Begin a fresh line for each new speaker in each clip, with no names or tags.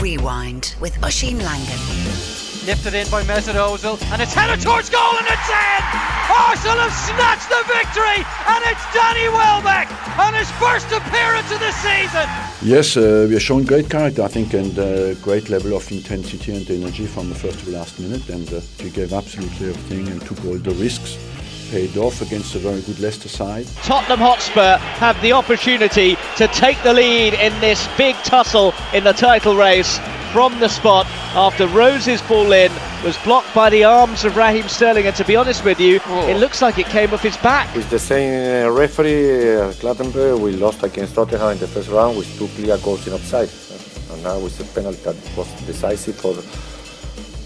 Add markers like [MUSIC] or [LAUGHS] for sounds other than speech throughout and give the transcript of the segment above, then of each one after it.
Rewind with Oisin Langan.
Lifted in by Mesut Ozil, and it's headed towards goal, and it's in! Arsenal have snatched the victory, and it's Danny Welbeck on his first appearance of the season.
Yes, uh, we are showing great character, I think, and uh, great level of intensity and energy from the first to the last minute, and uh, we gave absolutely everything and took all the risks paid off against a very good Leicester side.
Tottenham Hotspur have the opportunity to take the lead in this big tussle in the title race from the spot after Rose's ball in was blocked by the arms of Raheem Sterling and to be honest with you oh. it looks like it came off his back
It's the same uh, referee uh, Clattenburg we lost against Tottenham in the first round with two clear goals in offside and now with a penalty that was decisive for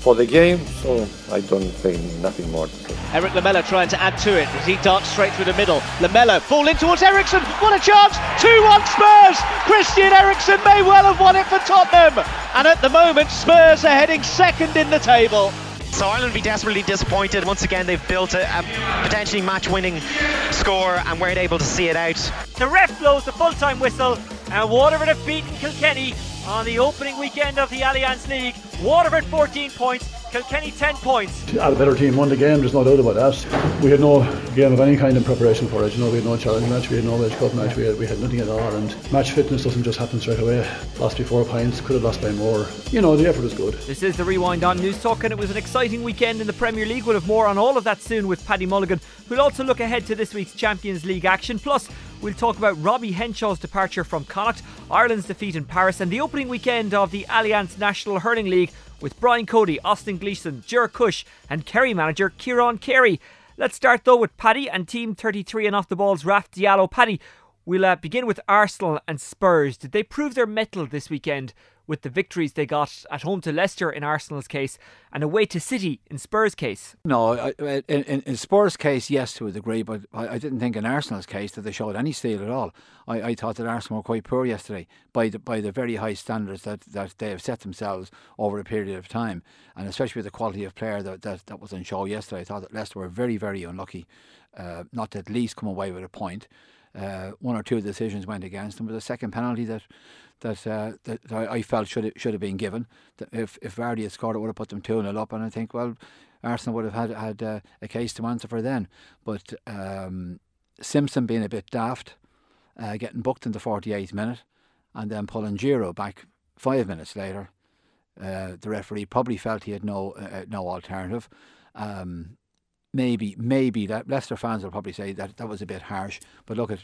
for the game, so I don't think nothing more.
Eric Lamela trying to add to it as he darts straight through the middle. Lamela fall in towards Eriksen. What a chance! 2 1 Spurs! Christian Eriksen may well have won it for Tottenham. And at the moment, Spurs are heading second in the table.
So Ireland will be desperately disappointed. Once again, they've built a, a potentially match-winning score and weren't able to see it out.
The ref blows the full-time whistle, and Waterford have beaten Kilkenny on the opening weekend of the Allianz League. Waterford 14 points, Kilkenny 10 points.
Had a better team won the game, there's no doubt about that. We had no game of any kind in preparation for it. You know, we had no challenge match, we had no Edge Cup match, we had, we had nothing at all. And match fitness doesn't just happen straight away. Lost by four points, could have lost by more. You know, the effort is good.
This is the Rewind on Newstalk, and it was an exciting weekend in the Premier League. We'll have more on all of that soon with Paddy Mulligan. We'll also look ahead to this week's Champions League action. Plus, We'll talk about Robbie Henshaw's departure from Connacht, Ireland's defeat in Paris, and the opening weekend of the Allianz National Hurling League with Brian Cody, Austin Gleeson, Ger Cush, and Kerry manager Kieran Carey. Let's start though with Paddy and Team 33 and off the balls Raf Diallo. Paddy, we'll uh, begin with Arsenal and Spurs. Did they prove their mettle this weekend with the victories they got at home to Leicester in Arsenal's case and away to City in Spurs' case.
No, in, in, in Spurs' case, yes, to a degree, but I, I, didn't think in Arsenal's case that they showed any steel at all. I, I thought that Arsenal were quite poor yesterday by the, by the very high standards that, that they have set themselves over a period of time, and especially with the quality of player that, that, that was on show yesterday. I thought that Leicester were very, very unlucky uh, not to at least come away with a point. Uh, one or two decisions went against them, but the second penalty that that uh, that I, felt should should have been given. If if Vardy had scored, it would have put them two 0 up, and I think well, Arsenal would have had had uh, a case to answer for then. But um, Simpson being a bit daft, uh, getting booked in the 48th minute, and then pulling Giroud back five minutes later. Uh, the referee probably felt he had no uh, no alternative. Um, maybe maybe that Leicester fans will probably say that that was a bit harsh. But look at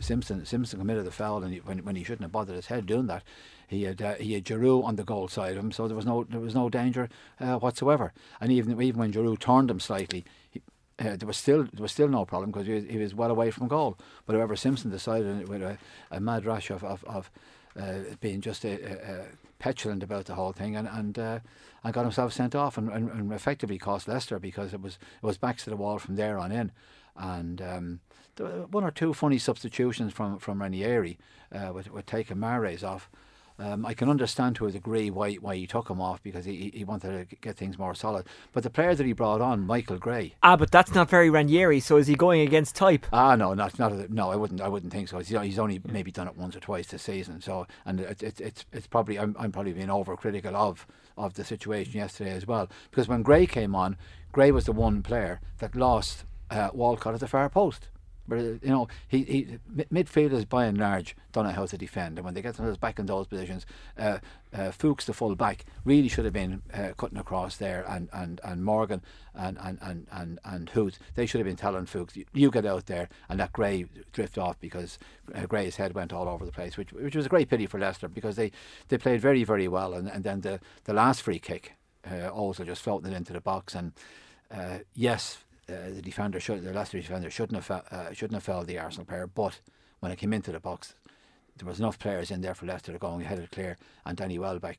Simpson. Simpson committed the foul, and he, when when he shouldn't have bothered his head doing that, he had uh, he had Giroud on the goal side of him, so there was no there was no danger uh, whatsoever. And even even when Giroud turned him slightly. He, uh, there was still there was still no problem because he was, he was well away from goal. But however, Simpson decided with a, a mad rush of of, of uh, being just a, a, a petulant about the whole thing, and and uh, and got himself sent off, and, and, and, effectively cost Leicester because it was it was backs to the wall from there on in, and um, one or two funny substitutions from from Ranieri uh, with, with taking Mahrez off. Um, I can understand to a degree why why he took him off because he, he wanted to get things more solid. But the player that he brought on, Michael Gray.
Ah, but that's not very Ranieri. So is he going against type?
Ah, no, not not no. I wouldn't I wouldn't think so. He's, he's only maybe done it once or twice this season. So and it, it, it's it's probably I'm I'm probably being overcritical of of the situation yesterday as well because when Gray came on, Gray was the one player that lost uh, Walcott at the far post. But uh, you know, he, he midfielders by and large don't know how to defend, and when they get themselves back in those positions, uh, uh, Fuchs, the full back, really should have been uh, cutting across there, and, and, and Morgan and and and and and Huth, they should have been telling Fuchs, you get out there and let Gray drift off because uh, Gray's head went all over the place, which which was a great pity for Leicester because they, they played very very well, and, and then the the last free kick, uh, also just floating it into the box, and uh, yes, uh, the defender should the Leicester defender shouldn't have uh, shouldn't have fouled the Arsenal player, but when it came into the box, there was enough players in there for Leicester to go and head it clear, and Danny Welbeck.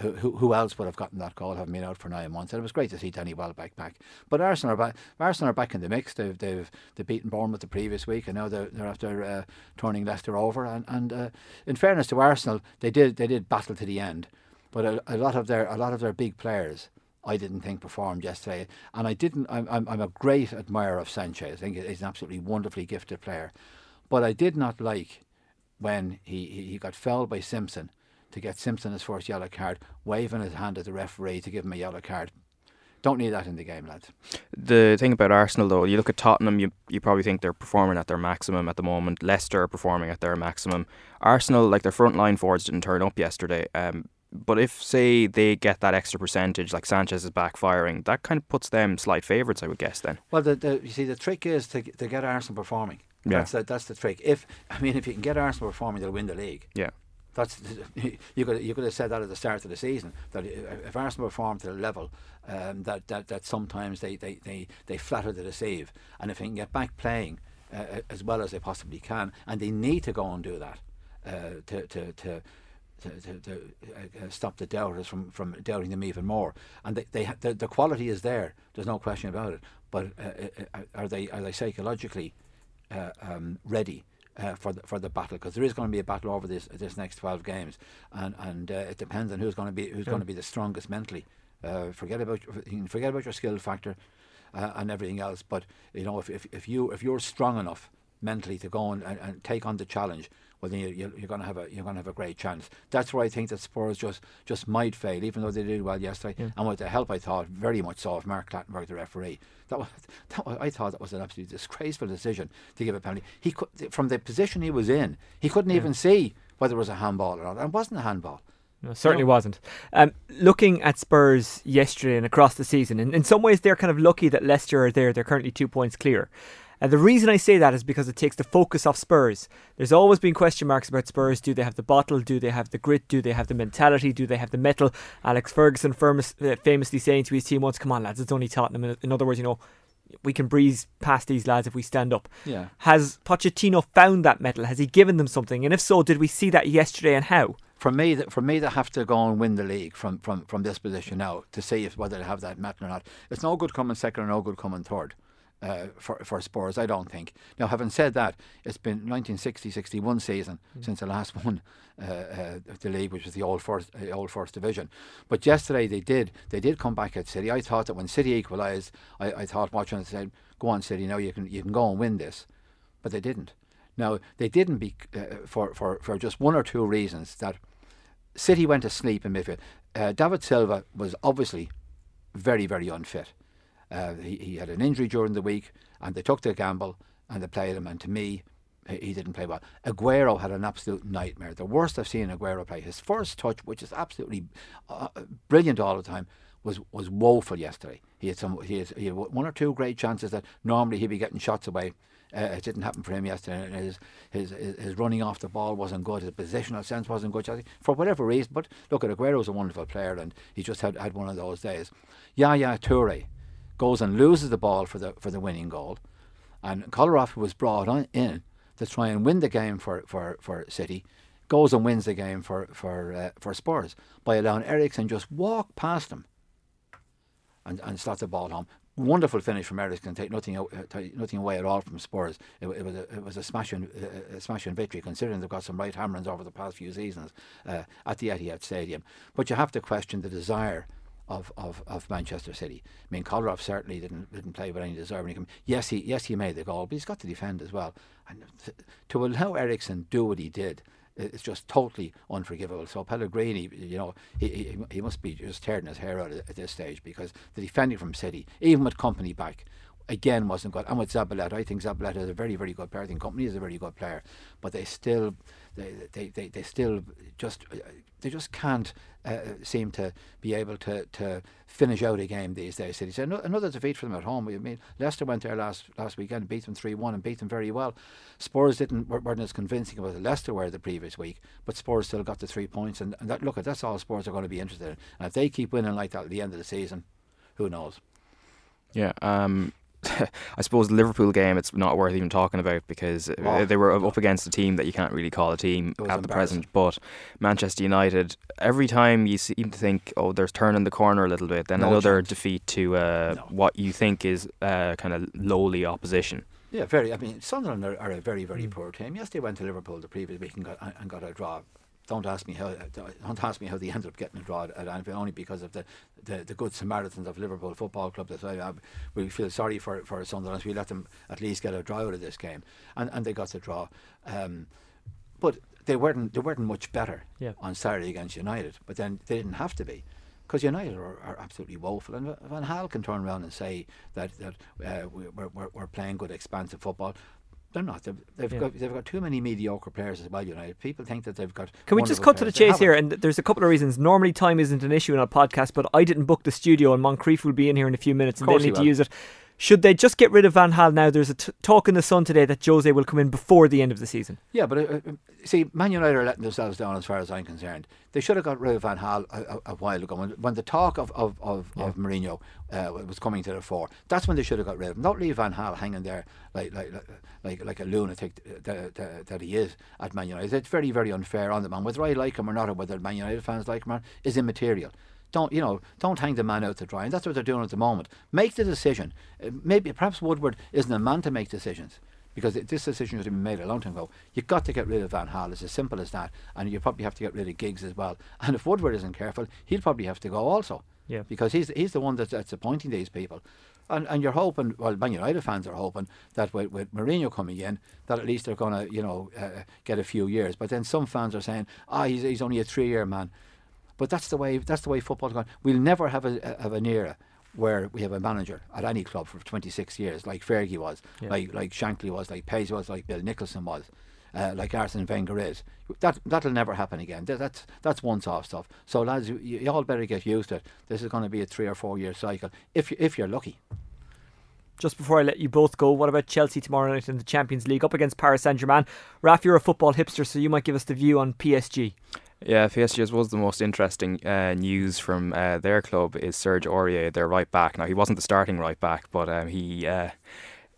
Who, who, else would have gotten that goal having been out for nine months? And it was great to see Danny Welbeck back. But Arsenal are back. Arsenal are back in the mix. They've they've they've beaten Bournemouth the previous week, and now they're, they're after uh, turning Leicester over. And and uh, in fairness to Arsenal, they did they did battle to the end. But a, a lot of their a lot of their big players I didn't think performed yesterday. And I didn't. I'm, I'm, a great admirer of Sanchez. I think he's an absolutely wonderfully gifted player. But I did not like when he, he got fouled by Simpson to get Simpson his first yellow card, waving his hand at the referee to give him a yellow card. Don't need that in the game, lads.
The thing about Arsenal, though, you look at Tottenham, you you probably think they're performing at their maximum at the moment. Leicester are performing at their maximum. Arsenal, like their front line forwards, didn't turn up yesterday. Um, but if say they get that extra percentage, like Sanchez is backfiring, that kind of puts them slight favourites, I would guess. Then.
Well, the, the, you see, the trick is to to get Arsenal performing.
Yeah.
That's the, that's the trick. If I mean, if you can get Arsenal performing, they'll win the league.
Yeah.
That's [LAUGHS] you could you could have said that at the start of the season that if Arsenal perform to the level um, that, that that sometimes they, they, they, they flatter the deceive, and if they can get back playing uh, as well as they possibly can, and they need to go and do that uh, to to. to to, to, to uh, stop the doubters from, from doubting them even more, and they, they ha- the, the quality is there. There's no question about it. But uh, uh, are they are they psychologically uh, um, ready uh, for the for the battle because there is going to be a battle over this this next 12 games and and uh, it depends on who's going to be who's
Yeah.
going to be the strongest mentally uh, forget about forget about your skill factor uh, and everything else but you know if, if, if you if you're strong enough mentally to go and, and, and take on the challenge well then you, you're going to have a you're going to have a great chance that's where I think that Spurs just just might fail even though they did well yesterday and with the help I thought very much so of Mark Clattenburg the referee that was, [LAUGHS] that was I thought that was an absolutely disgraceful decision to give a penalty he could from the position he was in he couldn't even see whether it was a handball or not and it wasn't a handball
No, certainly
No.
wasn't. Um, looking at Spurs yesterday and across the season, in, in some ways they're kind of lucky that Leicester are there. They're currently two points clear. And the reason I say that is because it takes the focus off Spurs. There's always been question marks about Spurs. Do they have the bottle? Do they have the grit? Do they have the mentality? Do they have the mettle? Alex Ferguson famous, uh, famously saying to his team once, "Come on, lads, it's only Tottenham." In- other words, you know, we can breeze past these lads if we stand up.
Yeah.
Has Pochettino found that mettle? Has he given them something? And if so, did we see that yesterday? And how?
for me, for me to have to go and win the league from, from, from this position now to see if whether they have that mettle or not, it's no good coming second or no good coming third. Uh, for for Spurs, I don't think. Now, having said that, it's been 1960-61 season since the last [LAUGHS] one uh, uh, of the league, which was the old first uh, old first division. But yesterday they did they did come back at City. I thought that when City equalised, I, I thought watching it said, "Go on, City, now you can you can go and win this," but they didn't. Now they didn't be uh, for for for just one or two reasons that City went to sleep in midfield. Uh, David Silva was obviously very, very unfit. Uh, he, he had an injury during the week, and they took the gamble and they played him. And to me, he didn't play well. Aguero had an absolute nightmare. The worst I've seen Aguero play. His first touch, which is absolutely uh, brilliant all the time, was was woeful yesterday. He had some. He had, he had one or two great chances that normally he'd be getting shots away. Uh, it didn't happen for him yesterday. His, his his running off the ball wasn't good. His positional sense wasn't good for whatever reason. But look, at Aguero's a wonderful player, and he just had, had one of those days. Yaya Toure goes and loses the ball for the for the winning goal, and Kolarov who was brought on, in to try and win the game for, for, for City. Goes and wins the game for for uh, for Spurs by allowing Eriksen just walk past him and, and slot the ball home. Wonderful finish from Eriksen, take nothing uh, nothing away at all from Spurs. It, it was a, it was a smashing uh, a smashing victory considering they've got some right hammerings over the past few seasons uh, at the Etihad Stadium. But you have to question the desire of, of, of Manchester City. I mean, Kolarov certainly didn't didn't play with any when he came. Yes, he yes he made the goal, but he's got to defend as well. And to, to allow Eriksen do what he did, it's just totally unforgivable. So Pellegrini, you know, he, he, he must be just tearing his hair out at this stage because the defending from City, even with Kompany back, again wasn't good. And with Zabaleta, I think Zabaleta is a very, very good player. I think Kompany is a very good player, but they still, they, they, they, they still just, uh, they just can't uh, seem to be able to, to finish out a game these days. City. So ano- another defeat for them at home. I mean, Leicester went there last last weekend beat them three one and beat them very well. Spurs didn't weren't as convincing as Leicester were the previous week, but Spurs still got the three points. And, and that look, that's all Spurs are going to be interested in. And if they keep winning like that at the end of the season, who knows?
Yeah. Um, [LAUGHS] I suppose the Liverpool game, it's not worth even talking about because
Oh,
they were up against a team that you can't really call a team at the present. But Manchester United, every time you seem to think, oh, there's turning the corner a little bit, then
No
another
chance.
defeat to uh, what you think is uh, kind of lowly opposition.
Yeah, very. I mean, Sunderland are, are a very, very poor team. Yes, they went to Liverpool the previous week and got and got a draw. Don't ask me how. Don't ask me how they ended up getting a draw at Anfield. Only because of the, the, the good Samaritans of Liverpool Football Club. That I, I, we feel sorry for for Sunderland. We let them at least get a draw out of this game, and and they got the draw. Um, but they weren't they weren't much better
Yeah.
on Saturday against United, but then they didn't have to be. Because United are, are absolutely woeful, and Van Gaal can turn around and say that that uh, we- we're, we're, we're playing good, expansive football. They're not. They've, they've
Yeah.
got they've got too many mediocre players as well. United people think that they've got.
Can we just cut to the chase here? And there's a couple of reasons. Normally, time isn't an issue in a podcast, but I didn't book the studio, and Moncrieff will be in here in a few minutes, and they need to use it. Should they just get rid of Van Gaal now? There's a t- talk in the Sun today that Jose will come in before the end of the season.
Yeah, but uh, uh, see, Man United are letting themselves down as far as I'm concerned. They should have got rid of Van Gaal a, a, a while ago. When, when the talk of, of, of, of Mourinho uh, was coming to the fore, that's when they should have got rid of him. Not leave Van Gaal hanging there like like like, like, like a lunatic that, that, that he is at Man United. It's very, very unfair on the man. Whether I like him or not, or whether Man United fans like him or not, is immaterial. Don't you know? Don't hang the man out to dry, and that's what they're doing at the moment. Make the decision. Uh, maybe perhaps Woodward isn't a man to make decisions because this decision should have been made a long time ago. You've got to get rid of Van Gaal. It's as simple as that, and you probably have to get rid of Giggs as well. [LAUGHS] And if Woodward isn't careful, he'll probably have to go also.
Yeah.
because he's he's the one that's, that's appointing these people. And, and you're hoping, well, Man United fans are hoping that with, with Mourinho coming in, that at least they're going to, you know, uh, get a few years. But then some fans are saying, ah, he's, he's only a three-year man. But that's the way that's the way football's going. We'll never have a, have an era where we have a manager at any club for 26 years, like Fergie was,
Yeah.
like like Shankly was, like Page was, like Bill Nicholson was, uh, like Arsene Wenger is. That that'll never happen again. That, that's that's once-off stuff. So lads, you, you all better get used to it. This is going to be a three or four-year cycle if you, if you're lucky.
Just before I let you both go, what about Chelsea tomorrow night in the Champions League up against Paris Saint Germain? Raf, you're a football hipster, so you might give us the view on PSG.
Yeah, PSG was the most interesting uh, news from uh, their club is Serge Aurier, their right back. Now he wasn't the starting right back, but um, he uh,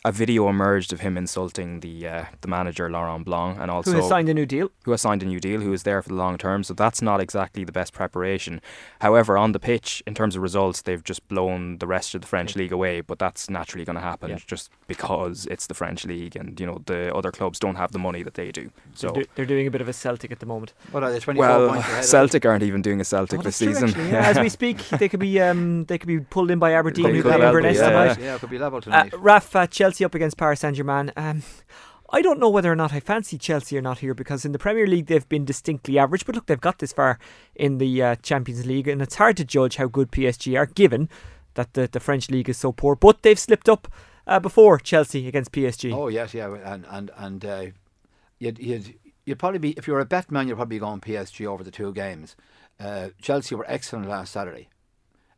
a video emerged of him insulting the uh, the manager Laurent Blanc and also
Who has signed a new deal?
who has signed a new deal, who is there for the long term. So that's not exactly the best preparation. However, on the pitch, in terms of results, they've just blown the rest of the French league away. But that's naturally going to happen
Yeah.
just because it's the French league, and you know the other clubs don't have the money that they do. So.
They're, do- they're doing a bit of a Celtic at the moment.
What are they? 24
Well,
points ahead
Celtic aren't even doing a Celtic
Oh,
this season.
actually, yeah. As we speak, [LAUGHS] they could be um, they could be pulled in by Aberdeen,
Could
who
be
play
level,
Inverness
yeah.
tonight.
Yeah, it could be level tonight.
Raf, uh, Chelsea up against Paris Saint Germain. Um, I don't know whether or not I fancy Chelsea or not here because in the Premier League they've been distinctly average, but look, they've got this far in the uh, Champions League, and it's hard to judge how good PSG are given that the, the French league is so poor. But they've slipped up uh, before Chelsea against PSG.
Oh yes, yeah, and and and uh, you'd you'd you'd probably be if you were a bet man, you'd probably going PSG over the two games. Uh, Chelsea were excellent last Saturday,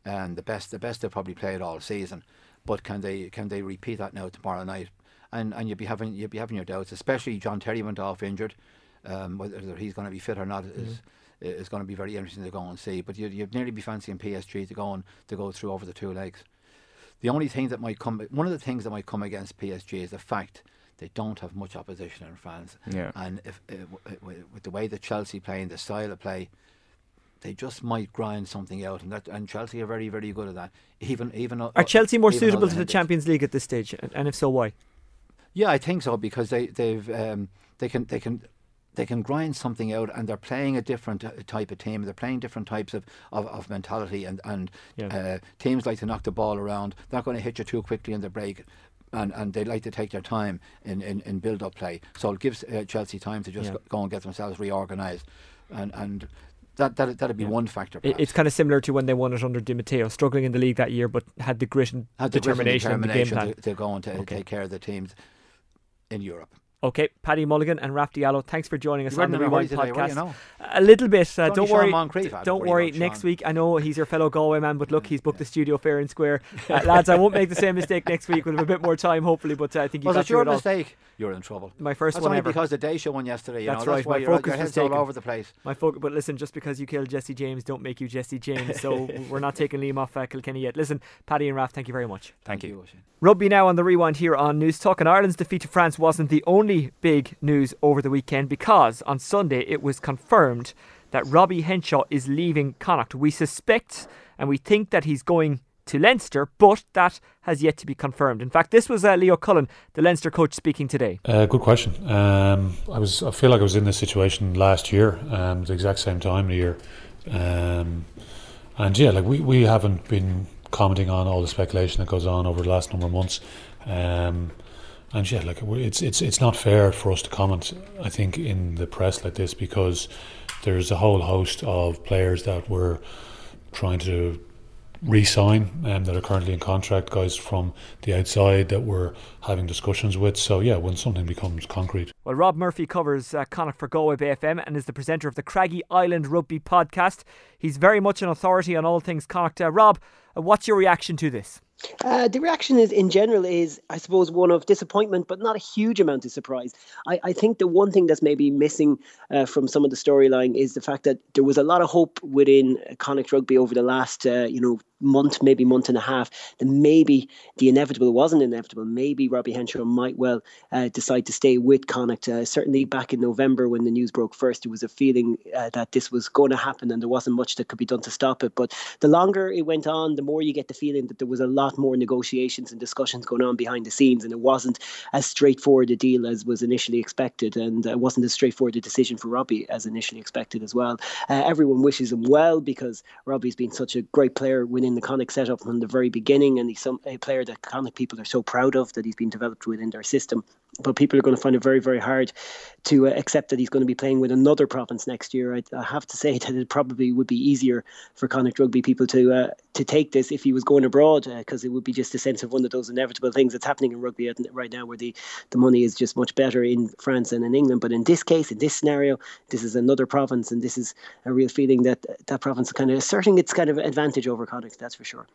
and the best the best they've probably played all season. But can they can they repeat that now tomorrow night? And and you'd be having you'd be having your doubts, especially John Terry went off injured. Um, whether he's going to be fit or not is is going to be very interesting to go and see. But you'd, you'd nearly be fancying PSG to go and to go through over the two legs. The only thing that might come, one of the things that might come against PSG is the fact they don't have much opposition in France.
Yeah.
And if w- w- with the way that Chelsea play and the style of play, they just might grind something out, and that and Chelsea are very very good at that. Even even
Are Chelsea more suitable to the. Champions League at this stage? And- if so, why?
Yeah, I think so because they they've um, they can they can they can grind something out, and they're playing a different type of team. They're playing different types of, of, of mentality, and and
Yeah.
uh, teams like to knock the ball around. They're not going to hit you too quickly in the break. And, and they like to take their time in, in, in build up play, so it gives uh, Chelsea time to just
Yeah.
go, go and get themselves reorganised, and and that that that'd be one factor. Perhaps.
it's kind of similar to when they won it under Di Matteo, struggling in the league that year, but had the grit and
Had the and
determination, and the game plan.
to, to go and to
Okay.
take care of the teams in Europe.
Okay, Paddy Mulligan and Raf Diallo, thanks for joining us
You weren't
on the
in a hurry
Rewind
today,
podcast.
you? No.
A little bit. Uh, don't worry.
Moncrieff,
don't
worry
worry. Next
Sean.
week, I know he's your fellow Galway man, but look, he's booked the studio fair and square. Uh, lads, I won't make the same mistake next week. We'll have a bit more time, hopefully. But uh, I think you
was
got
it your
it
mistake. You're in trouble.
My first
That's
one
only
ever.
because the day show won yesterday. You
That's
know,
right.
That's why
My focus
your
was
head's all over the place.
My focus, but listen, just because you killed Jesse James, don't make you Jesse James. So [LAUGHS] we're not taking Liam off uh, Kilkenny yet. Listen, Paddy and Raf, thank you very much.
Thank you.
Rugby now on the rewind here on Newstalk. And Ireland's defeat to France wasn't the only big news over the weekend because on Sunday it was confirmed that Robbie Henshaw is leaving Connacht. We suspect and we think that he's going to Leinster, but that has yet to be confirmed. In fact, this was uh, Leo Cullen, the Leinster coach, speaking today.
Uh, good question. Um, I was. I feel like I was in this situation last year, um, the exact same time of year, um, and yeah, like we, we haven't been commenting on all the speculation that goes on over the last number of months. Um, and yeah, like it's it's it's not fair for us to comment. I think in the press like this because there's a whole host of players that we're trying to re-sign um, that are currently in contract, guys from the outside that we're having discussions with. So yeah, when something becomes concrete.
Well, Rob Murphy covers uh, Connacht for Galway Bay FM and is the presenter of the Craggy Island Rugby podcast. He's very much an authority on all things Connacht. Uh, Rob, uh, what's your reaction to this?
Uh, the reaction is, in general, is I suppose one of disappointment, but not a huge amount of surprise. I, I think the one thing that's maybe missing uh, from some of the storyline is the fact that there was a lot of hope within Connacht Rugby over the last, uh, you know, month, maybe month and a half, that maybe the inevitable wasn't inevitable. Maybe Robbie Henshaw might well uh, decide to stay with Connacht. Uh, certainly back in November when the news broke first, there was a feeling uh, that this was going to happen and there wasn't much that could be done to stop it. But the longer it went on, the more you get the feeling that there was a lot more negotiations and discussions going on behind the scenes, and it wasn't as straightforward a deal as was initially expected, and it wasn't as straightforward a decision for Robbie as initially expected as well. Uh, everyone wishes him well because Robbie's been such a great player winning in the Connacht setup from the very beginning, and he's some, a player that Connacht people are so proud of that he's been developed within their system. But people are going to find it very, very hard to uh, accept that he's going to be playing with another province next year. I, I have to say [LAUGHS] that it probably would be easier for Connacht rugby people to uh, to take this if he was going abroad, because uh, it would be just a sense of one of those inevitable things that's happening in rugby right now, where the, the money is just much better in France and in England. But in this case, in this scenario, this is another province, and this is a real feeling that that province is kind of asserting its kind of advantage over Connacht. That's for sure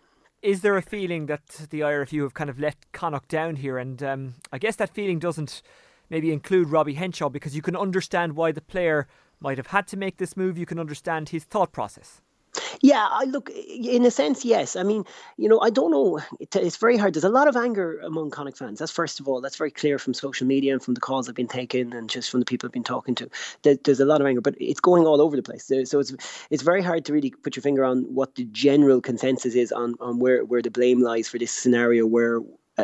is there a feeling that the IRFU have kind of let Connacht down here? And um, I guess that feeling doesn't maybe include Robbie Henshaw because you can understand why the player might have had to make this move. You can understand his thought process.
Yeah, I look in a sense, yes. I mean, you know, I don't know. it's very hard. There's a lot of anger among Connacht fans. That's first of all. That's very clear from social media and from the calls I've been taking and just from the people I've been talking to. there's a lot of anger, but it's going all over the place. So it's it's very hard to really put your finger on what the general consensus is on on where where the blame lies for this scenario where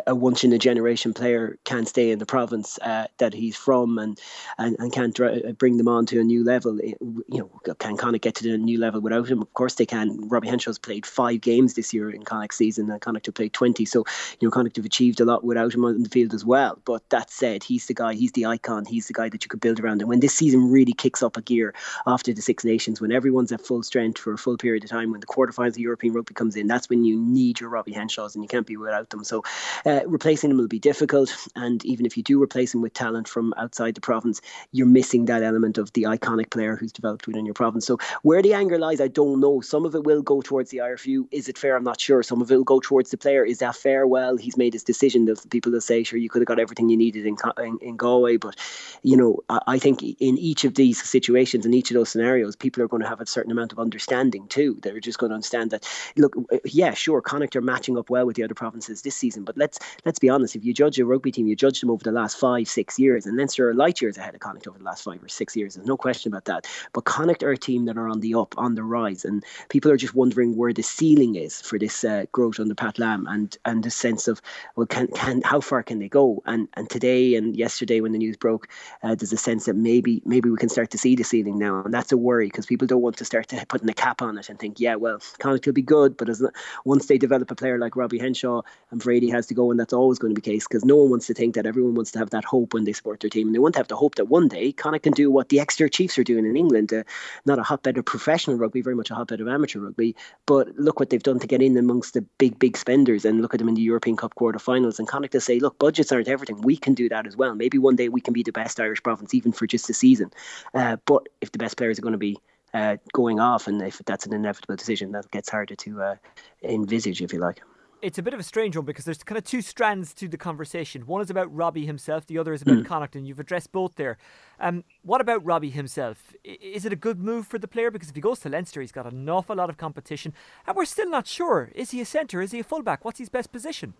a once in a generation player can't stay in the province uh, that he's from and and, and can't dr- bring them on to a new level. You know, can Connacht get to the new level without him? Of course they can. Robbie Henshaw's played five games this year in Connacht season, and Connacht have played twenty. So you know, Connacht have achieved a lot without him on the field as well. But that said, he's the guy. He's the icon. He's the guy that you could build around. And when this season really kicks up a gear after the Six Nations, when everyone's at full strength for a full period of time, when the quarterfinals of European rugby comes in, that's when you need your Robbie Henshaws, and you can't be without them. So uh, replacing him will be difficult. And even if you do replace him with talent from outside the province, you're missing that element of the iconic player who's developed within your province. So where the anger lies, I don't know. Some of it will go towards the IRFU. Is it fair? I'm not sure. Some of it will go towards the player. Is that fair? Well, he's made his decision. The people will say, sure, you could have got everything you needed in, in, in Galway. But, you know, I, I think in each of these situations, in each of those scenarios, people are going to have a certain amount of understanding too. They're just going to understand that, look, yeah, sure, Connacht are matching up well with the other provinces this season, but let's let's be honest. If you judge a rugby team, you judge them over the last five, six years, and Leinster are light years ahead of Connacht over the last five or six years. There's no question about that. But Connacht are a team that are on the up, on the rise, and people are just wondering where the ceiling is for this uh, growth under Pat Lam, and and the sense of well, can can how far can they go? And and today and yesterday when the news broke, uh, there's a sense that maybe maybe we can start to see the ceiling now, and that's a worry because people don't want to start to putting a cap on it and think, yeah, well, Connacht will be good, but as once they develop a player like Robbie Henshaw and Brady has to go, and that's always going to be the case because no one wants to think that everyone wants to have that hope when they support their team. And they want to have the hope that one day Connacht can do what the Exeter Chiefs are doing in England. Uh, not a hotbed of professional rugby, very much a hotbed of amateur rugby. But look what they've done to get in amongst the big, big spenders and look at them in the European Cup quarterfinals. And Connacht to say, look, budgets aren't everything. We can do that as well. Maybe one day we can be the best Irish province, even for just a season. Uh, but if the best players are going to be uh, going off, and if that's an inevitable decision, that gets harder to uh, envisage, if you like
it's a bit of a strange one because there's kind of two strands to the conversation. One is about Robbie himself, the other is about mm. Connacht, and you've addressed both there. Um, what about Robbie himself? Is it a good move for the player? Because if he goes to Leinster, he's got an awful lot of competition, and we're still not sure. Is he a centre? Is he a fullback? What's his best position?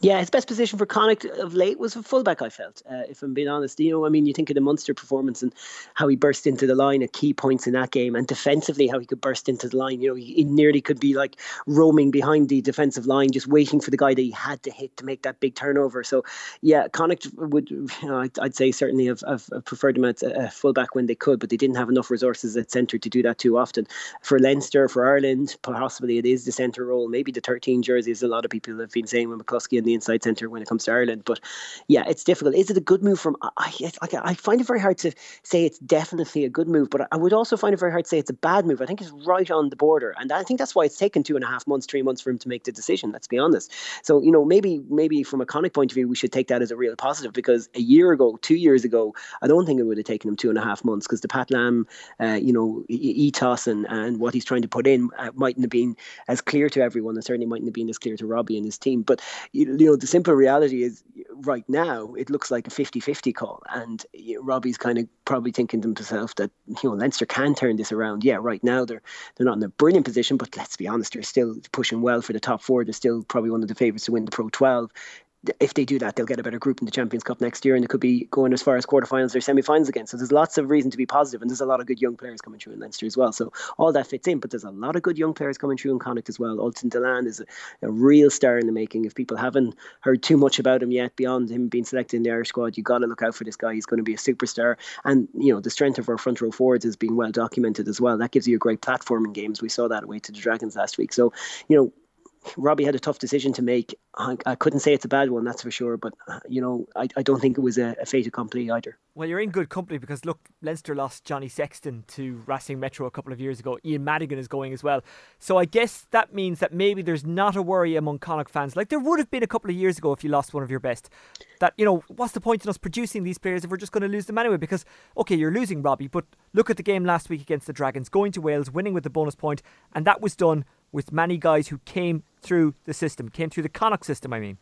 Yeah, his best position for Connacht of late was a fullback. I felt, uh, if I'm being honest, you know, I mean, you think of the Munster performance and how he burst into the line at key points in that game, and defensively how he could burst into the line. You know, he, he nearly could be like roaming behind the defensive line, just waiting for the guy that he had to hit to make that big turnover. So, yeah, Connacht would, you know, I'd, I'd say certainly have, have, preferred him at fullback when they could, but they didn't have enough resources at centre to do that too often. For Leinster, for Ireland, possibly it is the centre role, maybe the 13 jersey, a lot of people have been saying with McCloskey and the inside centre when it comes to Ireland. But yeah, it's difficult. Is it a good move from? I, I, I find it very hard to say it's definitely a good move, but I would also find it very hard to say it's a bad move. I think it's right on the border, and I think that's why it's taken two and a half months, three months for him to make the decision. Let's be honest. So you know, maybe maybe from a Connacht point of view, we should take that as a real positive because a year ago, two years ago, I don't think it would have taken him two and a half months because the Pat Lam, uh, you know, ethos and and what he's trying to put in uh, mightn't have been as clear to everyone, and certainly mightn't have been as clear to Robbie and his team. But you know, the simple reality is, right now, it looks like a 50-50 call, and you know, Robbie's kind of probably thinking to himself that you know Leinster can turn this around. Yeah, right now they're they're not in a brilliant position, but let's be honest, they're still pushing well for the top four. They're still probably one of the favourites to win the Pro 12 if they do that, they'll get a better group in the Champions Cup next year, and it could be going as far as quarterfinals or semi-finals again. So there's lots of reason to be positive, and there's a lot of good young players coming through in Leinster as well. So all that fits in, but there's a lot of good young players coming through in Connacht as well. Ultan Dillane is a, a, real star in the making. If people haven't heard too much about him yet, beyond him being selected in the Irish squad, you've got to look out for this guy. He's going to be a superstar, and you know the strength of our front row forwards has been well documented as well. That gives you a great platform in games. We saw that away to the Dragons last week. So you know Robbie had a tough decision to make. I, couldn't say it's a bad one, that's for sure. But uh, you know, I, I don't think it was a, a accompli either.
Well, you're in good company because look, Leinster lost Johnny Sexton to Racing Metro a couple of years ago. Ian Madigan is going as well. So I guess that means that maybe there's not a worry among Connacht fans, like there would have been a couple of years ago if you lost one of your best. That you know, what's the point in us producing these players if we're just going to lose them anyway? Because okay, you're losing Robbie, but look at the game last week against the Dragons, going to Wales, winning with the bonus point, and that was done with many guys who came through the system, came through the Connacht system, I mean.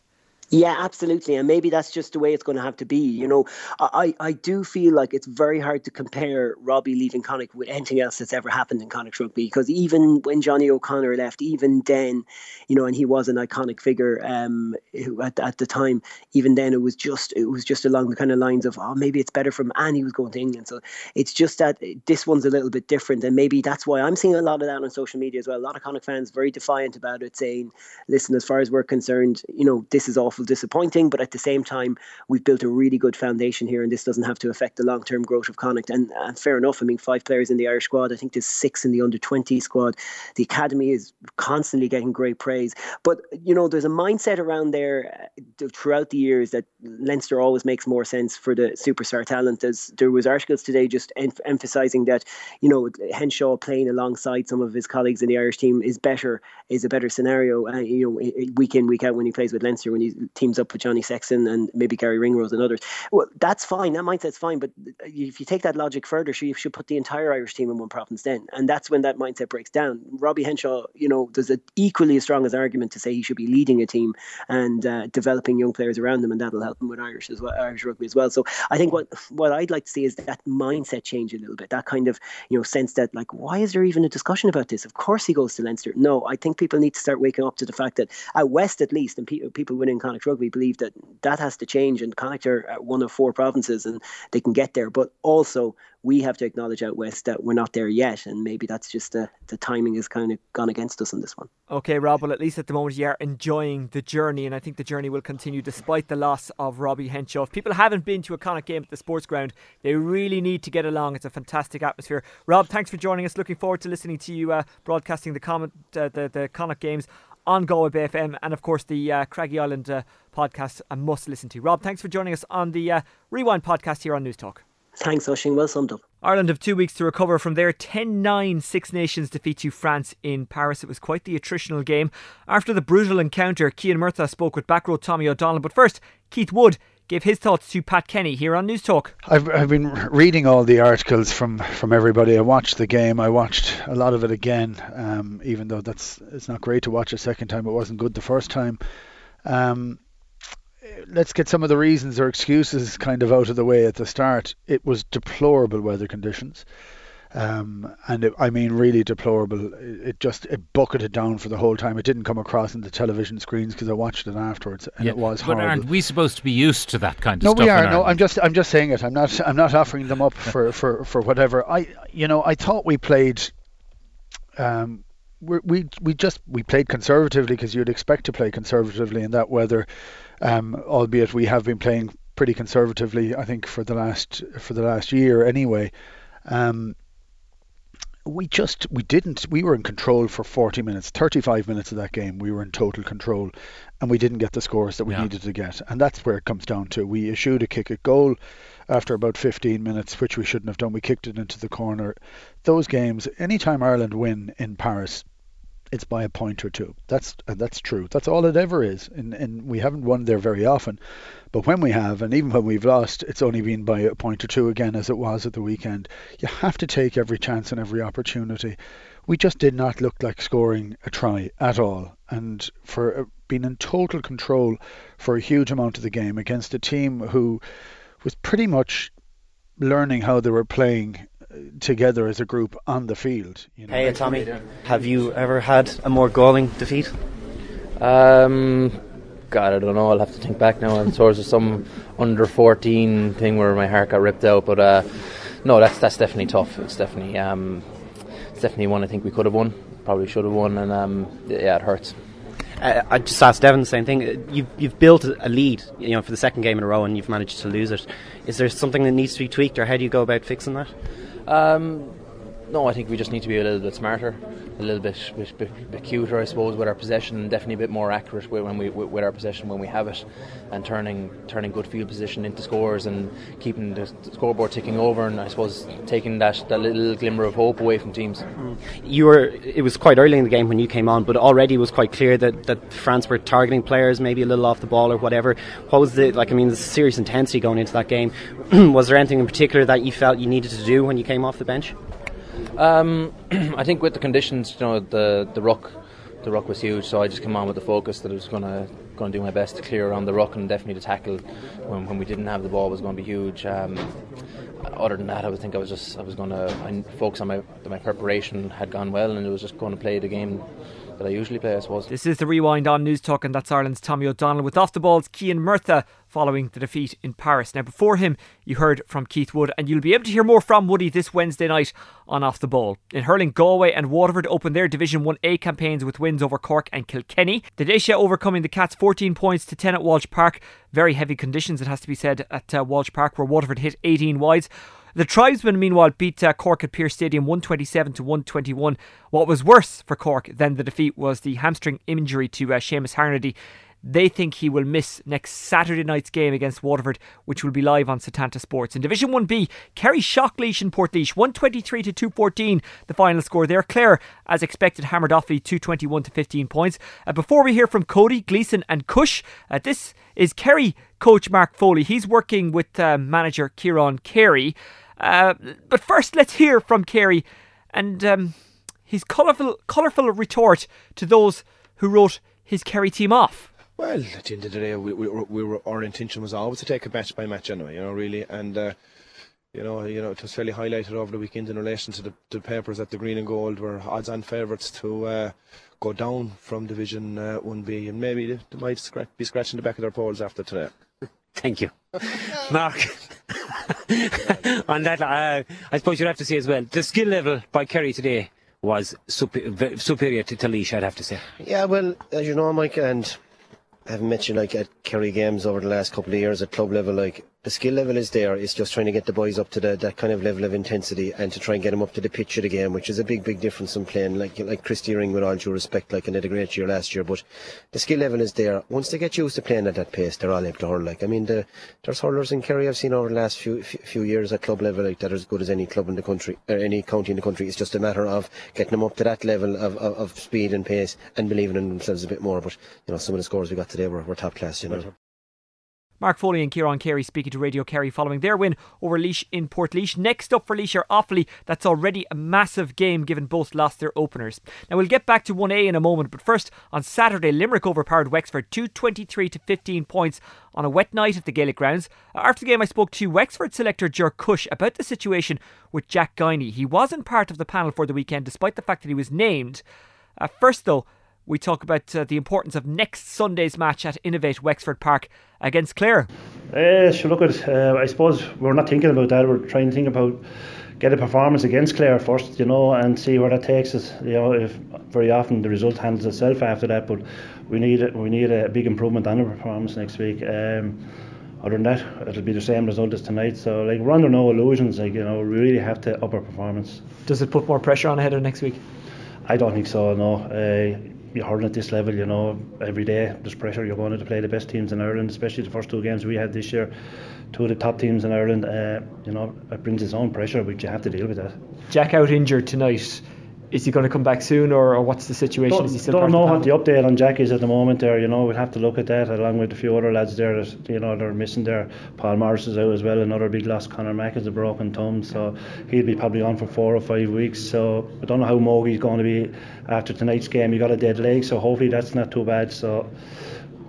Yeah, absolutely, and maybe that's just the way it's going to have to be. You know, I I do feel like it's very hard to compare Robbie leaving Connacht with anything else that's ever happened in Connacht rugby because even when Johnny O'Connor left, even then, you know, and he was an iconic figure um, at at the time. Even then, it was just it was just along the kind of lines of oh maybe it's better from and he was going to England. So it's just that this one's a little bit different, and maybe that's why I'm seeing a lot of that on social media as well. A lot of Connacht fans very defiant about it, saying, "Listen, as far as we're concerned, you know, this is awful." Disappointing, but at the same time, we've built a really good foundation here, and this doesn't have to affect the long term growth of Connacht. And, fair enough, I mean, five players in the Irish squad. I think there's six in the under 20 squad. The academy is constantly getting great praise. But, you know, there's a mindset around there uh, throughout the years that Leinster always makes more sense for the superstar talent. As there was articles today just em- emphasising that, you know, Henshaw playing alongside some of his colleagues in the Irish team is better, is a better scenario, uh, you know, week in, week out when he plays with Leinster, when he teams up with Johnny Sexton and maybe Garry Ringrose and others. Well, that's fine. That mindset's fine. But if you take that logic further, you should put the entire Irish team in one province then. And that's when that mindset breaks down. Robbie Henshaw, you know, there's an equally as strong as argument to say he should be leading a team and uh, developing young players around him, and that'll help him with Irish as well, Irish rugby as well. So I think what what I'd like to see is that mindset change a little bit. That kind of you know sense that like, why is there even a discussion about this? Of course he goes to Leinster. No, I think people need to start waking up to the fact that out west at least, and pe- people winning Connacht rugby believe that that has to change. And Connacht are one of four provinces, and they can get there. But also, we have to acknowledge out west that we're not there yet, and maybe that's just the the timing has kind of gone against us on this one.
Okay, Rob. Well, at least at the moment you are enjoying the journey, and I think the journey will continue despite the loss of Robbie Henshaw. If people haven't been to a Connacht game at the Sports Ground, they really need to get along. It's a fantastic atmosphere. Rob, thanks for joining us. Looking forward to listening to you uh, broadcasting the comment uh, the the Connacht games on Galway Bay FM, and of course the uh, Craggy Island uh, podcast a must listen to. Rob, thanks for joining us on the uh, Rewind podcast here on Newstalk.
Thanks, Oisin. Well summed up.
Ireland have two weeks to recover from their 10 9 Six Nations defeat to France in Paris. It was quite the attritional game. After the brutal encounter, Cian Murtagh spoke with back row Tommy O'Donnell. But first, Keith Wood gave his thoughts to Pat Kenny here on Newstalk.
I've, I've been reading all the articles from, from everybody. I watched the game. I watched a lot of it again, um, even though that's it's not great to watch a second time. It wasn't good the first time. Um, let's get some of the reasons or excuses kind of out of the way at the start. It was deplorable weather conditions. Um, and it, I mean really deplorable. It, it, just it bucketed down for the whole time. It didn't come across in the television screens because I watched it afterwards, and yeah, it was
but
horrible.
aren't we supposed to be used to that kind of
no,
stuff?
No, we are. No, I'm just I'm just saying it. I'm not I'm not offering them up for, for, for whatever. I you know I thought we played. Um, we we just we played conservatively because you'd expect to play conservatively in that weather um, albeit we have been playing pretty conservatively, I think, for the last for the last year anyway. Um, we just we didn't we were in control for 40 minutes 35 minutes of that game we were in total control and we didn't get the scores that we yeah. needed to get and that's where it comes down to. We issued a kick at goal after about 15 minutes which we shouldn't have done. We kicked it into the corner. Those games anytime Ireland win in Paris it's by a point or two. That's and that's true. That's all it ever is. And and we haven't won there very often. But when we have, and even when we've lost, it's only been by a point or two again, as it was at the weekend. You have to take every chance and every opportunity. We just did not look like scoring a try at all. And for uh, being in total control for a huge amount of the game against a team who was pretty much learning how they were playing together as a group on the field.
You know? Hey, Tommy, have you ever had a more galling defeat?
Um, God, I don't know. I'll have to think back now. I'm sure there's some under 14 thing where my heart got ripped out, but uh, no, that's that's definitely tough. It's definitely um, it's definitely one I think we could have won, probably should have won, and um, yeah, it hurts.
Uh, I just asked Devin the same thing. You've you've built a lead, you know, for the second game in a row, and you've managed to lose it. Is there something that needs to be tweaked, or how do you go about fixing that?
Um, no, I think we just need to be a little bit smarter, a little bit, bit, bit, bit cuter, I suppose, with our possession. and Definitely a bit more accurate when we with our possession when we have it, and turning turning good field position into scores and keeping the scoreboard ticking over. And I suppose taking that, that little glimmer of hope away from teams. Mm.
You were. It was quite early in the game when you came on, but already it was quite clear that, that France were targeting players, maybe a little off the ball or whatever. What was the like? I mean, the serious intensity going into that game. [CLEARS THROAT] was there anything in particular that you felt you needed to do when you came off the bench?
Um, [CLEARS THROAT] I think with the conditions, you know, the the ruck, the ruck was huge. So I just came on with the focus that I was gonna gonna do my best to clear around the rock and definitely to tackle when, when we didn't have the ball was going to be huge. Um, other than that, I would think I was just I was going to focus on my my preparation had gone well, and it was just going to play the game that I usually play, I suppose.
This is the rewind on Newstalk, and that's Ireland's Tommy O'Donnell with off the balls Cian Murtagh following the defeat in Paris. Now, before him, you heard from Keith Wood, and you'll be able to hear more from Woody this Wednesday night on Off the Ball. In hurling, Galway and Waterford opened their Division 1A campaigns with wins over Cork and Kilkenny. The Déise overcoming the Cats 14 points to 10 at Walsh Park. Very heavy conditions, it has to be said, at uh, Walsh Park, where Waterford hit 18 wides. The Tribesmen, meanwhile, beat uh, Cork at Pearse Stadium 127 to 121. What was worse for Cork than the defeat was the hamstring injury to uh, Seamus Harnedy. They think he will miss next Saturday night's game against Waterford, which will be live on Setanta Sports. In Division 1B, Kerry shock Laois and Portlaoise, 123 to 214, the final score there. Clare, as expected, hammered Offaly 221 to 15 points. Uh, before we hear from Cody, Gleeson, and Cush, uh, this is Kerry coach Mark Foley. He's working with uh, manager Kieran Carey. Uh, but first, let's hear from Carey and um, his colourful, colourful retort to those who wrote his Kerry team off.
Well, at the end of the day, we, we, we were, our intention was always to take a match by match anyway, you know, really, and uh, you know, you know, it was fairly highlighted over the weekend in relation to the, the papers that the green and gold were odds-on favourites to uh, go down from Division uh, 1B, and maybe they, they might scratch, be scratching the back of their poles after today. [LAUGHS]
Thank you, [LAUGHS] Mark. [LAUGHS] on that, uh, I suppose you'd have to say as well, the skill level by Kerry today was super, superior to Laois, I'd have to say.
Yeah, well, as you know, Mike, and I haven't met you like at Kerry games over the last couple of years at club level, like the skill level is there. It's just trying to get the boys up to the, that kind of level of intensity and to try and get them up to the pitch of the game, which is a big, big difference in playing like like Christy Ring with all due respect, like and did a great year last year. But the skill level is there. Once they get used to playing at that pace, they're all able to hurl. Like I mean, the, there's hurlers in Kerry I've seen over the last few few years at club level like that are as good as any club in the country or any county in the country. It's just a matter of getting them up to that level of, of, of speed and pace and believing in themselves a bit more. But you know, some of the scores we got today were, were top class. You know.
Mark Foley and Kieran Carey speaking to Radio Kerry following their win over Laois in Portlaoise. Next up for Laois are Offaly. That's already a massive game given both lost their openers. Now we'll get back to 1A in a moment, but first on Saturday Limerick overpowered Wexford 223 to 15 points on a wet night at the Gaelic grounds. After the game I spoke to Wexford selector Ger Cush about the situation with Jack Guiney. He wasn't part of the panel for the weekend despite the fact that he was named. Uh, first though, we talk about uh, the importance of next Sunday's match at Innovate Wexford Park against Clare.
Uh, sure, look at. Uh, I suppose we're not thinking about that. We're trying to think about get a performance against Clare first, you know, and see where that takes us. You know, if very often the result handles itself after that, but we need we need a big improvement on the performance next week. Um, other than that, it'll be the same result as tonight. So like we're under no illusions. Like you know, we really have to up our performance.
Does it put more pressure on ahead of next week?
I don't think so. No. Uh, you're hurling at this level, you know, every day there's pressure. You're going to play the best teams in Ireland, especially the first two games we had this year. Two of the top teams in Ireland, uh, you know, it brings its own pressure, but you have to deal with that.
Jack out injured tonight is he going to come back soon, or, or what's the situation?
Don't,
is he still
don't know
the
what the update on Jack is at the moment. There, you know, we'll have to look at that along with a few other lads there. That, you know, they're missing there. Paul Morris is out as well. Another big loss. Connor Mack has a broken thumb, so he'll be probably on for four or five weeks. So I don't know how Moggy's going to be after tonight's game. He got a dead leg, so hopefully that's not too bad. So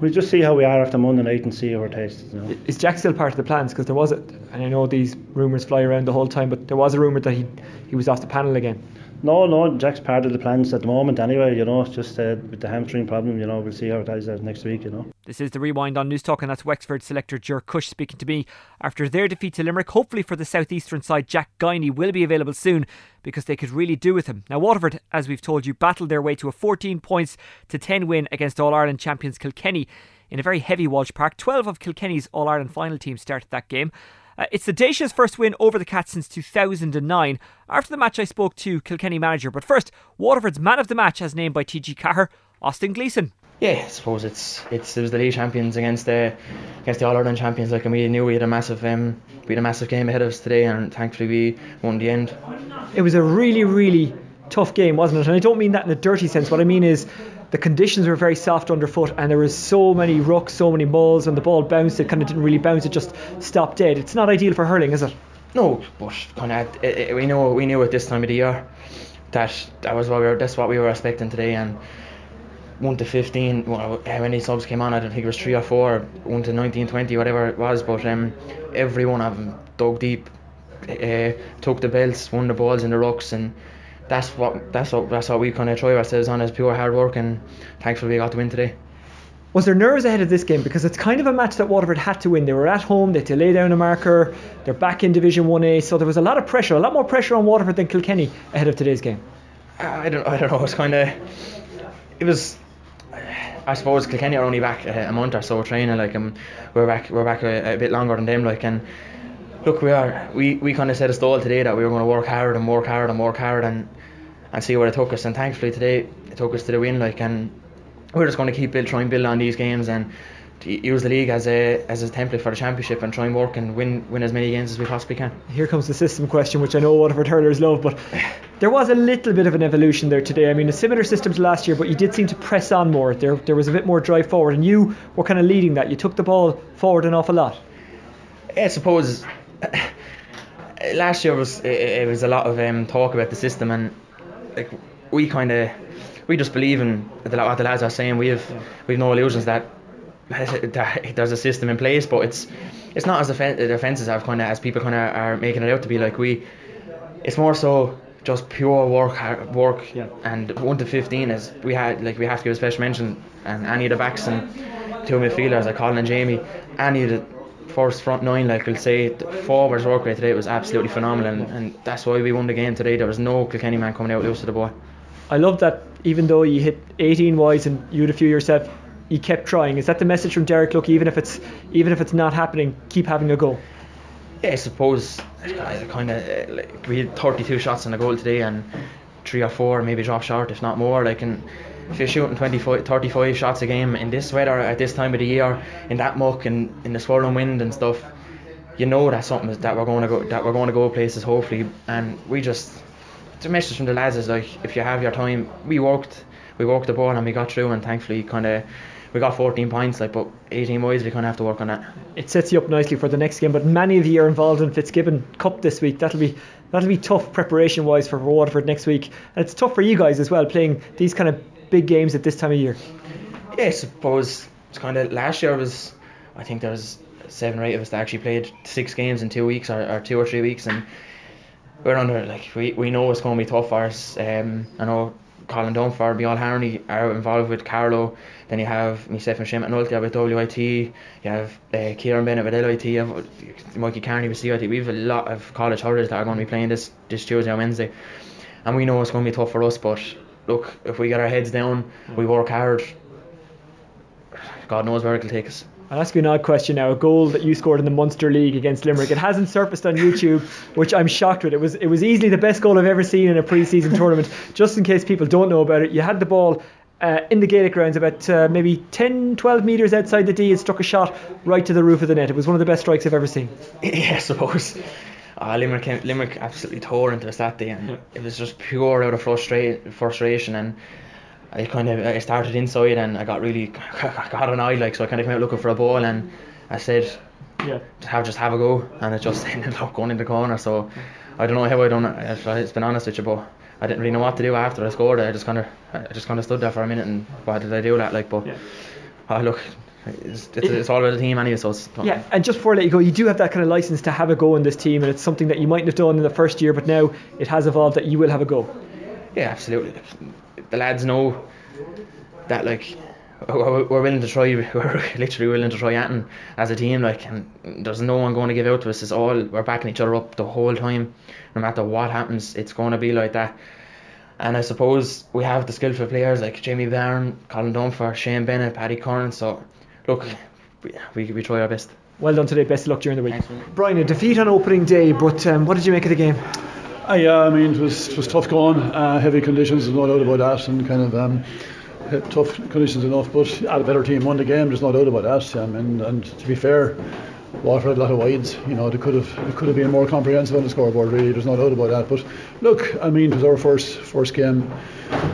we'll just see how we are after Monday night and see how our taste. You know.
Is Jack still part of the plans? Because there was, a, and I know these rumours fly around the whole time, but there was a rumour that he he was off the panel again.
No, no, Jack's part of the plans at the moment anyway, you know, just uh, with the hamstring problem, you know, we'll see how it is next week, you know.
This is the Rewind on Newstalk, and that's Wexford selector Ger Cushe speaking to me after their defeat to Limerick. Hopefully for the southeastern side, Jack Guiney will be available soon because they could really do with him. Now, Waterford, as we've told you, battled their way to a 14 points to 10 win against All Ireland champions Kilkenny in a very heavy Walsh Park. 12 of Kilkenny's All Ireland final team started that game. Uh, it's the Déise's first win over the Cats since 2009. After the match, I spoke to Kilkenny manager. But first, Waterford's man of the match, as named by TG4, Austin Gleeson.
Yeah, I suppose it's it's it was the league champions against the against the All Ireland champions. Like and we knew we had a massive um, we had a massive game ahead of us today, and thankfully we won the end.
It was a really really tough game, wasn't it? And I don't mean that in a dirty sense. What I mean is the conditions were very soft underfoot, and there was so many rucks, so many balls, and the ball bounced. It kind of didn't really bounce; it just stopped dead. It's not ideal for hurling, is it?
No, but kind of we know we knew at this time of the year that that was what we were that's what we were expecting today, and one to 15 well, how many subs came on I don't think it was three or four one to 19 20 whatever it was but um, every one of them dug deep uh, took the belts won the balls in the rocks, and that's what that's what that's what we kind of try ourselves on as pure hard work and thankfully we got to win today
was there nerves ahead of this game because it's kind of a match that Waterford had to win they were at home they had to lay down a marker they're back in Division 1A so there was a lot of pressure a lot more pressure on Waterford than Kilkenny ahead of today's game
I don't I don't know it's kind of it was I suppose Kilkenny are only back a, a month or so training. Like um, we're back we're back a, a, bit longer than them. Like and look, we are we, we kind of set a stall today that we were going to work hard and work hard and work hard and and see where it took us. And thankfully today it took us to the win. Like and we're just going to keep build, try and build on these games and use the league as a as a template for the championship and try and work and win win as many games as we possibly can.
Here comes the system question, which I know Waterford hurlers love, but [SIGHS] there was a little bit of an evolution there today. I mean, a similar system to last year, but you did seem to press on more. There there was a bit more drive forward, and you were kind of leading that. You took the ball forward an awful lot.
I suppose [SIGHS] last year was it, was a lot of um, talk about the system, and like we kind of we just believe in the, what the lads are saying. We have yeah. we've no illusions that there's a system in place, but it's it's not as the offences have kind of as people kind of are making it out to be. Like we, it's more so just pure work, work,
yeah.
and one to fifteen is we had like we have to give a special mention, and any of the backs and two midfielders like Colin and Jamie, any of the first front nine, like we'll say, the forwards work rate today was absolutely phenomenal, and, and that's why we won the game today. There was no Kilkenny man coming out loose to the ball.
I love that even though you hit 18 wides and you had a few yourself, you kept trying. Is that the message from Derek? Look, even if it's even if it's not happening, keep having a go.
Yeah, I suppose kind of like we had 32 shots on the goal today, and three or four maybe drop short, if not more. Like, and if you're shooting 25, 35 shots a game in this weather at this time of the year, in that muck and in the swirling wind and stuff, you know that's something that we're going to go that we're going to go places hopefully. And we just the message from the lads is like if you have your time, we worked we worked the ball and we got through, and thankfully kind of we got 14 points, like, but 18 boys, we kind of have to work on that.
It sets you up nicely for the next game, but many of you are involved in Fitzgibbon Cup this week. That'll be that'll be tough preparation wise for Waterford next week, and it's tough for you guys as well playing these kind of big games at this time of year.
Yeah, I suppose it's kind of last year was, I think there was seven or eight of us that actually played six games in two weeks or, or two or three weeks, and we're under like we, we know it's going to be tough for us. Um, I know Colin Dunford, Miall Harney are involved with Carlow. Then you have myself and Shane McNulty with WIT. You have uh, Kieran Bennett with LIT. You have Mikey Kearney with CIT. We have a lot of college hurlers that are going to be playing this, this Tuesday and Wednesday. And we know it's going to be tough for us, but look, if we get our heads down, we work hard, God knows where it'll take us.
I'll ask you an odd question now. A goal that you scored in the Munster League against Limerick. It hasn't surfaced on YouTube, which I'm shocked with. It was it was easily the best goal I've ever seen in a pre-season tournament. Just in case people don't know about it, you had the ball uh, in the Gaelic grounds, about uh, maybe 10, 12 metres outside the D, and struck a shot right to the roof of the net. It was one of the best strikes I've ever seen.
yeah, I suppose. Uh, Limerick, came, Limerick absolutely tore into us that day, and it was just pure out of frustra- frustration. And I kind of I started inside, and I got really I got an eye like, so I kind of came out looking for a ball, and I said,
yeah,
have just have a go, and it just [LAUGHS] ended up going in the corner. So I don't know how I done it. It's been honest with you, but I didn't really know what to do after I scored. I just kind of I just kind of stood there for a minute, and why did I do that? Like, but
yeah.
oh, look. It's, it's, it's, all about the team anyway, so it's
yeah. And just before I let you go, you do have that kind of license to have a go in this team, and it's something that you mightn't have done in the first year, but now it has evolved that you will have a go.
Yeah, absolutely. The lads know that like we're willing to try. [LAUGHS] We're literally willing to try anything as a team. Like, and there's no one going to give out to us. It's all we're backing each other up the whole time. No matter what happens, it's going to be like that. And I suppose we have the skillful players like Jamie Barron, Colin Dunford, Shane Bennett, Paddy Curran. So, look, we, we, we try our best.
Well done today. Best of luck during the week. Brian, a defeat on opening day, but um, what did you make of the game?
Uh, yeah, I mean, it was, it was tough going, uh, heavy conditions, there's no doubt about that, and kind of. Um, tough conditions enough, but had a better team won the game. There's no doubt about that. Um, and, and to be fair, Waterford had a lot of wides. You know, it could have they could have been more comprehensive on the scoreboard. Really, there's no doubt about that. But look, I mean, it was our first first game.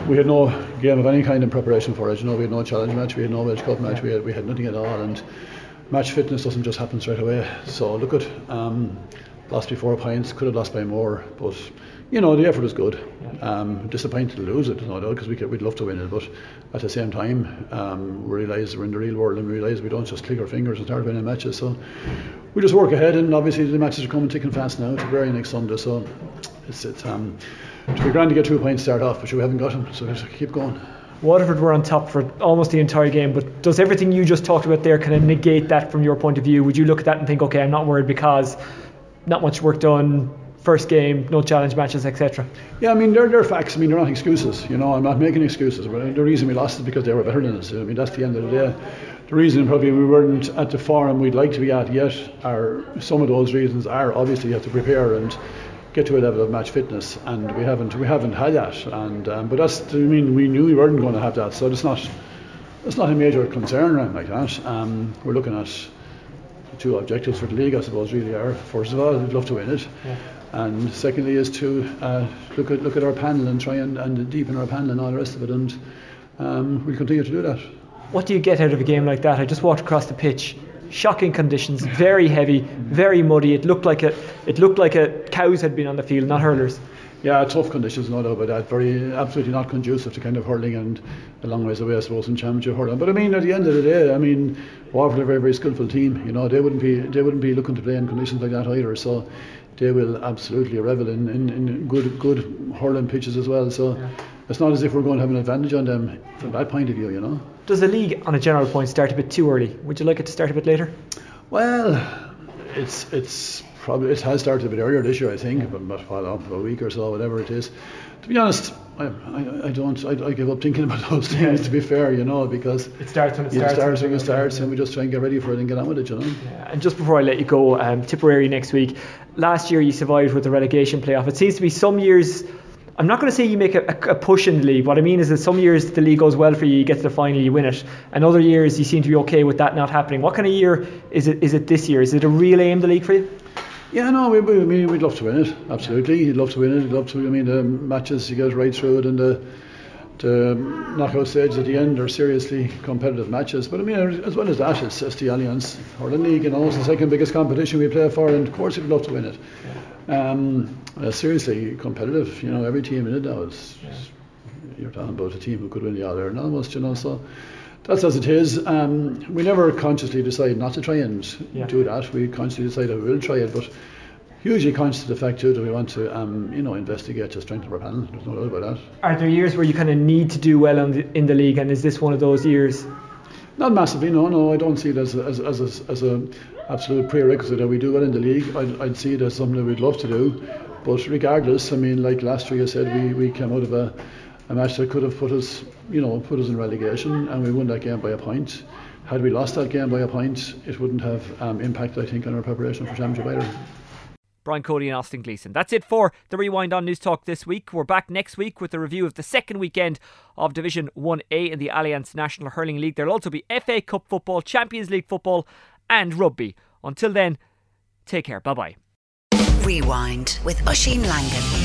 We had no game of any kind in preparation for it. You know, we had no challenge match, we had no Village Cup match, we had we had nothing at all. And match fitness doesn't just happen straight away. So look at um, lost by four points, could have lost by more, but you know, the effort was good. Um, disappointed to lose it, no doubt, because we could, we'd love to win it. But at the same time, um, we realise we're in the real world and we realise we don't just click our fingers and start winning matches. So we just work ahead, and obviously the matches are coming thick and fast now. It's very next Sunday, so it's it's um, to be grand to get two points to start off, but we haven't got them, so we to keep going.
Waterford were on top for almost the entire game, but does everything you just talked about there kind of negate that from your point of view? Would you look at that and think, okay, I'm not worried because not much work done, first game, no challenge matches, etc.
Yeah, I mean they're, they're facts. I mean they're not excuses. You know, I'm not making excuses. But the reason we lost is because they were better than us. I mean that's the end of the day. The reason probably we weren't at the form we'd like to be at yet are some of those reasons are obviously you have to prepare and get to a level of match fitness, and we haven't we haven't had that. And um, but that's I mean we knew we weren't going to have that, so it's not it's not a major concern or anything like that. Um, we're looking at two objectives for the league, I suppose, really are. First of all, we'd love to win it.
Yeah.
And secondly, is to uh, look at look at our panel and try and, and deepen our panel and all the rest of it. And um, we'll continue to do that.
What do you get out of a game like that? I just walked across the pitch. Shocking conditions, very heavy, very muddy. It looked like a, it looked like a cows had been on the field, not hurlers.
Yeah, tough conditions, no doubt about that. Very, absolutely not conducive to kind of hurling and a long ways away, I suppose, in championship hurling. But I mean, at the end of the day, I mean, Waterford are a very, very skillful team. You know, they wouldn't be, they wouldn't be looking to play in conditions like that either. So they will absolutely revel in, in, in good, good hurling pitches as well. So
Yeah.
it's not as if we're going to have an advantage on them from that point of view, you know.
Does the league, on a general point, start a bit too early? Would you like it to start a bit later?
Well, it's it's probably it has started a bit earlier this year, I think, but but well, a week or so, whatever it is. To be honest, I, I, I don't I, I give up thinking about [LAUGHS] those things. To be fair, you know, because
it starts when it starts.
starts when it starts, and we just try and get ready for it and get on with it, you know.
Yeah, And just before I let you go, um, Tipperary next week. Last year you survived with the relegation playoff. It seems to be some years. I'm not going to say you make a, a, a push in the league. What I mean is that some years the league goes well for you, you get to the final, you win it, and other years you seem to be okay with that not happening. What kind of year is it? Is it this year? Is it a real aim the league for you?
Yeah, no, we, we, mean, we'd love to win it. Absolutely, you'd love to win it. You'd love to. I mean, the matches he goes right through it, and the the knockout stage at the end are seriously competitive matches. But I mean, as well as that, it's, it's the Allianz Hurling League. You know, it's the second biggest competition we play for, and of course, we'd love to win it. Um, uh, seriously competitive. You know, every team in it now is. You're talking about a team who could win the All Ireland almost. You know, so. That's as it is. Um, we never consciously decide not to try and
Yeah.
do that. We consciously decide that we will try it, but hugely conscious of the fact too that we want to, um, you know, investigate to strengthen our panel. There's no doubt about that.
Are there years where you kind of need to do well in the, in the league, and is this one of those years?
Not massively, no, no. I don't see it as a, as, as, a, as a absolute prerequisite that we do well in the league. I'd, I'd see it as something that we'd love to do. But regardless, I mean, like last year, I said we, we came out of a, a match that could have put us, you know, put us in relegation, and we won that game by a point. Had we lost that game by a point, it wouldn't have um, impacted, I think, on our preparation for championship either.
Brian Cody and Austin Gleeson. That's it for the Rewind on Newstalk this week. We're back next week with a review of the second weekend of Division 1A in the Allianz National Hurling League. There'll also be FA Cup football, Champions League football, and rugby. Until then, take care. Bye bye.
Rewind with Oisin Langan.